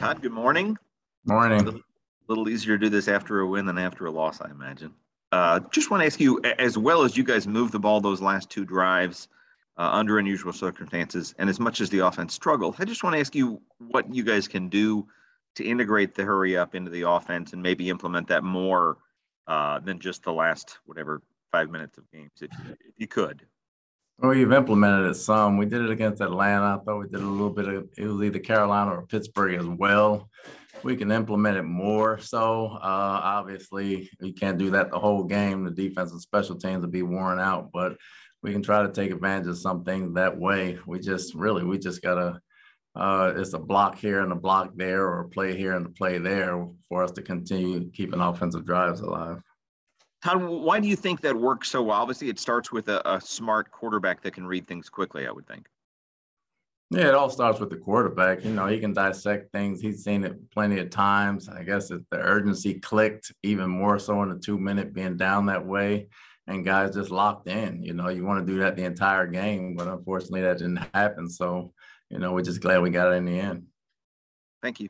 Todd, good morning. Morning. A little, little easier to do this after a win than after a loss, I imagine. Uh, just want to ask you, as well as you guys moved the ball those last two drives uh, under unusual circumstances, and as much as the offense struggled, I just want to ask you what you guys can do to integrate the hurry up into the offense and maybe implement that more uh, than just the last whatever five minutes of games, if you, if you could. Well, we've implemented it some. We did it against Atlanta. I thought we did a little bit of it was either Carolina or Pittsburgh as well. We can implement it more. So uh, obviously, we can't do that the whole game. The defense and special teams will be worn out, but we can try to take advantage of some things that way. We just really we just gotta. Uh, it's a block here and a block there, or a play here and a play there for us to continue keeping offensive drives alive. Todd, why do you think that works so well? Obviously, it starts with a, a, smart quarterback that can read things quickly, I would think. Yeah, it all starts with the quarterback. You know, he can dissect things. He's seen it plenty of times. I guess if the urgency clicked even more so in the two minute being down that way and guys just locked in. You know, you want to do that the entire game, but unfortunately that didn't happen. So, you know, we're just glad we got it in the end. Thank you.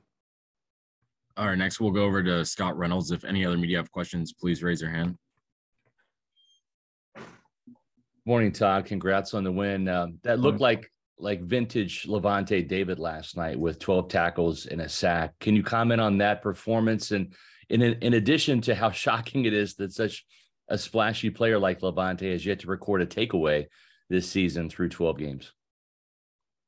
All right, next we'll go over to Scott Reynolds. If any other media have questions, please raise your hand. Morning, Todd. Congrats on the win. Uh, that looked like like vintage Lavonte David last night with 12 tackles and a sack. Can you comment on that performance? And in in addition to how shocking it is that such a splashy player like Lavonte has yet to record a takeaway this season through 12 games.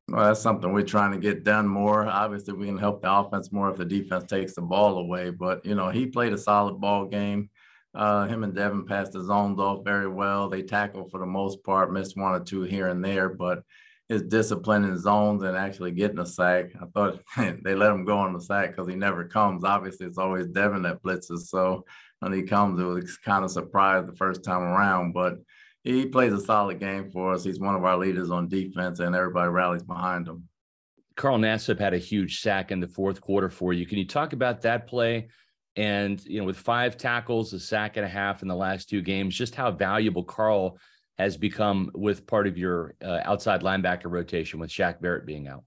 Well, that's something we're trying to get done more. Obviously, we can help the offense more if the defense takes the ball away. But you know, he played a solid ball game. Uh, him and Devin passed the zones off very well. They tackled for the most part, missed one or two here and there, but his discipline in zones and actually getting a sack. I thought they let him go on the sack because he never comes. Obviously, it's always Devin that blitzes. So when he comes, it was kind of surprised the first time around, but he plays a solid game for us. He's one of our leaders on defense, and everybody rallies behind him. Carl Nassib had a huge sack in the fourth quarter for you. Can you talk about that play? And you know, with five tackles, a sack and a half in the last two games, just how valuable Carl has become with part of your uh, outside linebacker rotation with Shaq Barrett being out.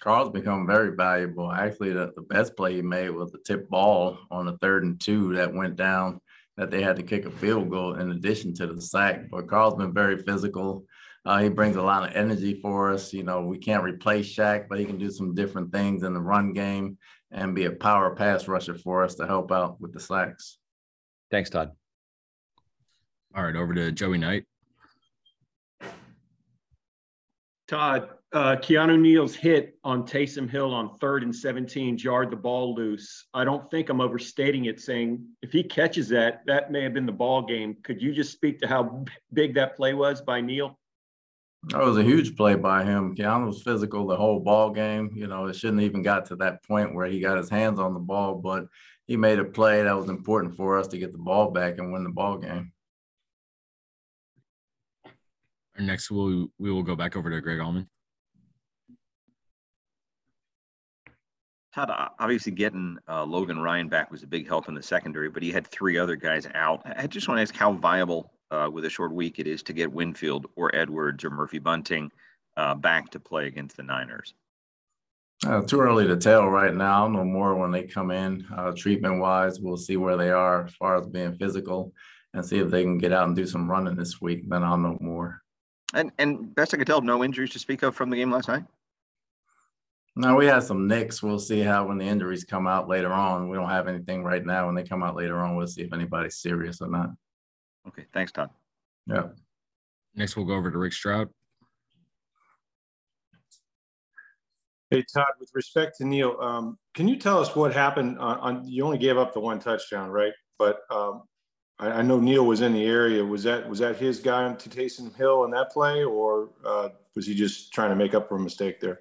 Carl's become very valuable. Actually, the, the best play he made was the tip ball on the third and two that went down that they had to kick a field goal in addition to the sack. But Carl's been very physical. Uh, he brings a lot of energy for us. You know, we can't replace Shaq, but he can do some different things in the run game and be a power pass rusher for us to help out with the slacks. Thanks, Todd. All right, over to Joey Knight. Todd, uh, Keanu Neal's hit on Taysom Hill on third and 17 jarred the ball loose. I don't think I'm overstating it saying if he catches that, that may have been the ball game. Could you just speak to how big that play was by Neal? That was a huge play by him. Keanu was physical the whole ball game. You know, it shouldn't even got to that point where he got his hands on the ball, but he made a play that was important for us to get the ball back and win the ball game. Next, we'll, we will go back over to Greg Auman. Todd, obviously getting uh, Logan Ryan back was a big help in the secondary, but he had three other guys out. I just want to ask how viable uh, with a short week it is to get Winfield or Edwards or Murphy Bunting uh, back to play against the Niners. Uh, too early to tell right now. I'll more when they come in. Uh, treatment wise, we'll see where they are as far as being physical and see if they can get out and do some running this week. Then I'll know more. And and best I could tell, no injuries to speak of from the game last night. No, we had some nicks. We'll see how when the injuries come out later on. We don't have anything right now. When they come out later on, we'll see if anybody's serious or not. Okay, thanks, Todd. Yeah. Next, we'll go over to Rick Stroud. Hey, Todd, with respect to Neal, um, can you tell us what happened on, on, you only gave up the one touchdown, right? But um, I, I, know Neal was in the area. Was that was that his guy to Taysom Hill in that play, or uh, was he just trying to make up for a mistake there?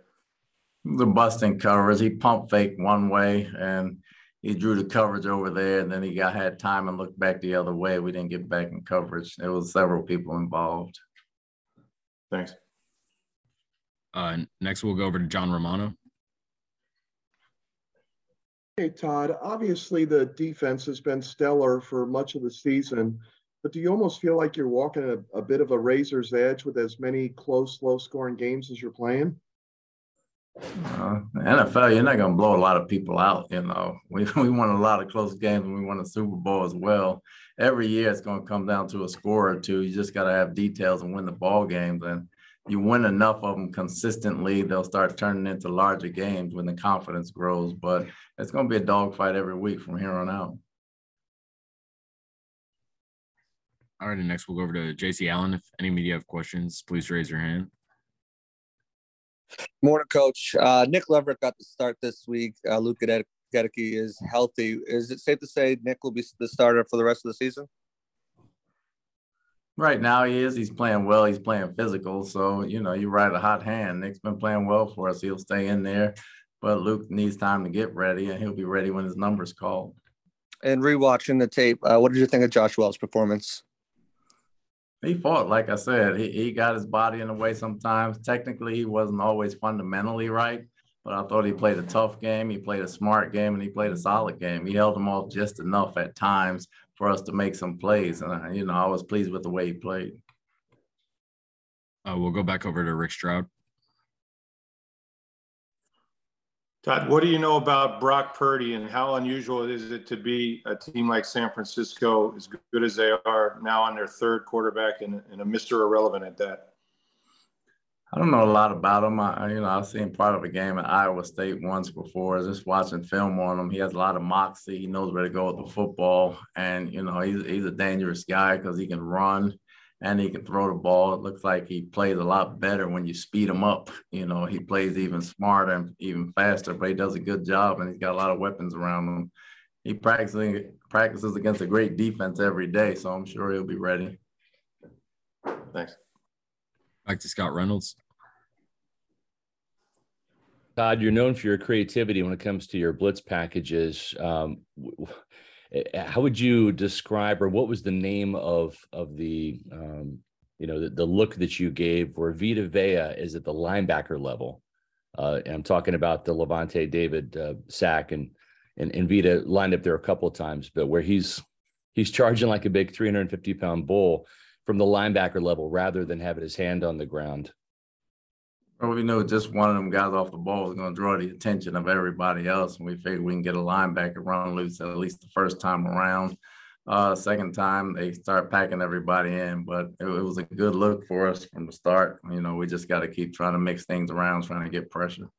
The busting covers. He pump fake one way and he drew the coverage over there, and then he got had time and looked back the other way. We didn't get back in coverage. There was several people involved. Thanks. Uh, next, we'll go over to John Romano. Hey, Todd. Obviously, the defense has been stellar for much of the season, but do you almost feel like you're walking a, a bit of a razor's edge with as many close, low scoring games as you're playing? Uh, NFL, you're not going to blow a lot of people out. You know, we, we won a lot of close games and we won a Super Bowl as well. Every year it's going to come down to a score or two. You just got to have details and win the ball games. And you win enough of them consistently, they'll start turning into larger games when the confidence grows. But it's going to be a dogfight every week from here on out. All right, and next we'll go over to JC Allen. If any media have questions, please raise your hand. Morning, Coach. Uh, Nick Leverett got the start this week. Uh, Luke Goedeke is healthy. Is it safe to say Nick will be the starter for the rest of the season? Right now, he is. He's playing well. He's playing physical. So, you know, you ride a hot hand. Nick's been playing well for us. He'll stay in there. But Luke needs time to get ready, and he'll be ready when his number's called. And rewatching the tape, uh, what did you think of Josh Wells' performance? He fought, like I said, he, he got his body in the way sometimes. Technically, he wasn't always fundamentally right, but I thought he played a tough game. He played a smart game and he played a solid game. He held him off just enough at times for us to make some plays. And, you know, I was pleased with the way he played. Uh, we'll go back over to Rick Stroud. Todd, what do you know about Brock Purdy and how unusual is it to be a team like San Francisco, as good as they are now on their third quarterback and, and a Mr. Irrelevant at that? I don't know a lot about him. I, you know, I've seen part of a game at Iowa State once before. Just watching film on him, he has a lot of moxie. He knows where to go with the football, and you know, he's he's a dangerous guy because he can run and he can throw the ball. It looks like he plays a lot better when you speed him up. You know, he plays even smarter and even faster, but he does a good job and he's got a lot of weapons around him. He practices practices against a great defense every day, so I'm sure he'll be ready. Thanks. Back to Scott Reynolds. Todd, you're known for your creativity when it comes to your blitz packages. Um, Eh, how would you describe or what was the name of of the um, you know the, the, look that you gave where Vita Vea is at the linebacker level? Uh, and I'm talking about the Lavonte David uh, sack and, and and Vita lined up there a couple of times, but where he's he's charging like a big 350 pound bull from the linebacker level rather than having his hand on the ground. Well, we know just one of them guys off the ball is going to draw the attention of everybody else, and we figured we can get a linebacker run loose at least the first time around. Uh, second time they start packing everybody in, but it, it was a good look for us from the start. You know, we just got to keep trying to mix things around, trying to get pressure.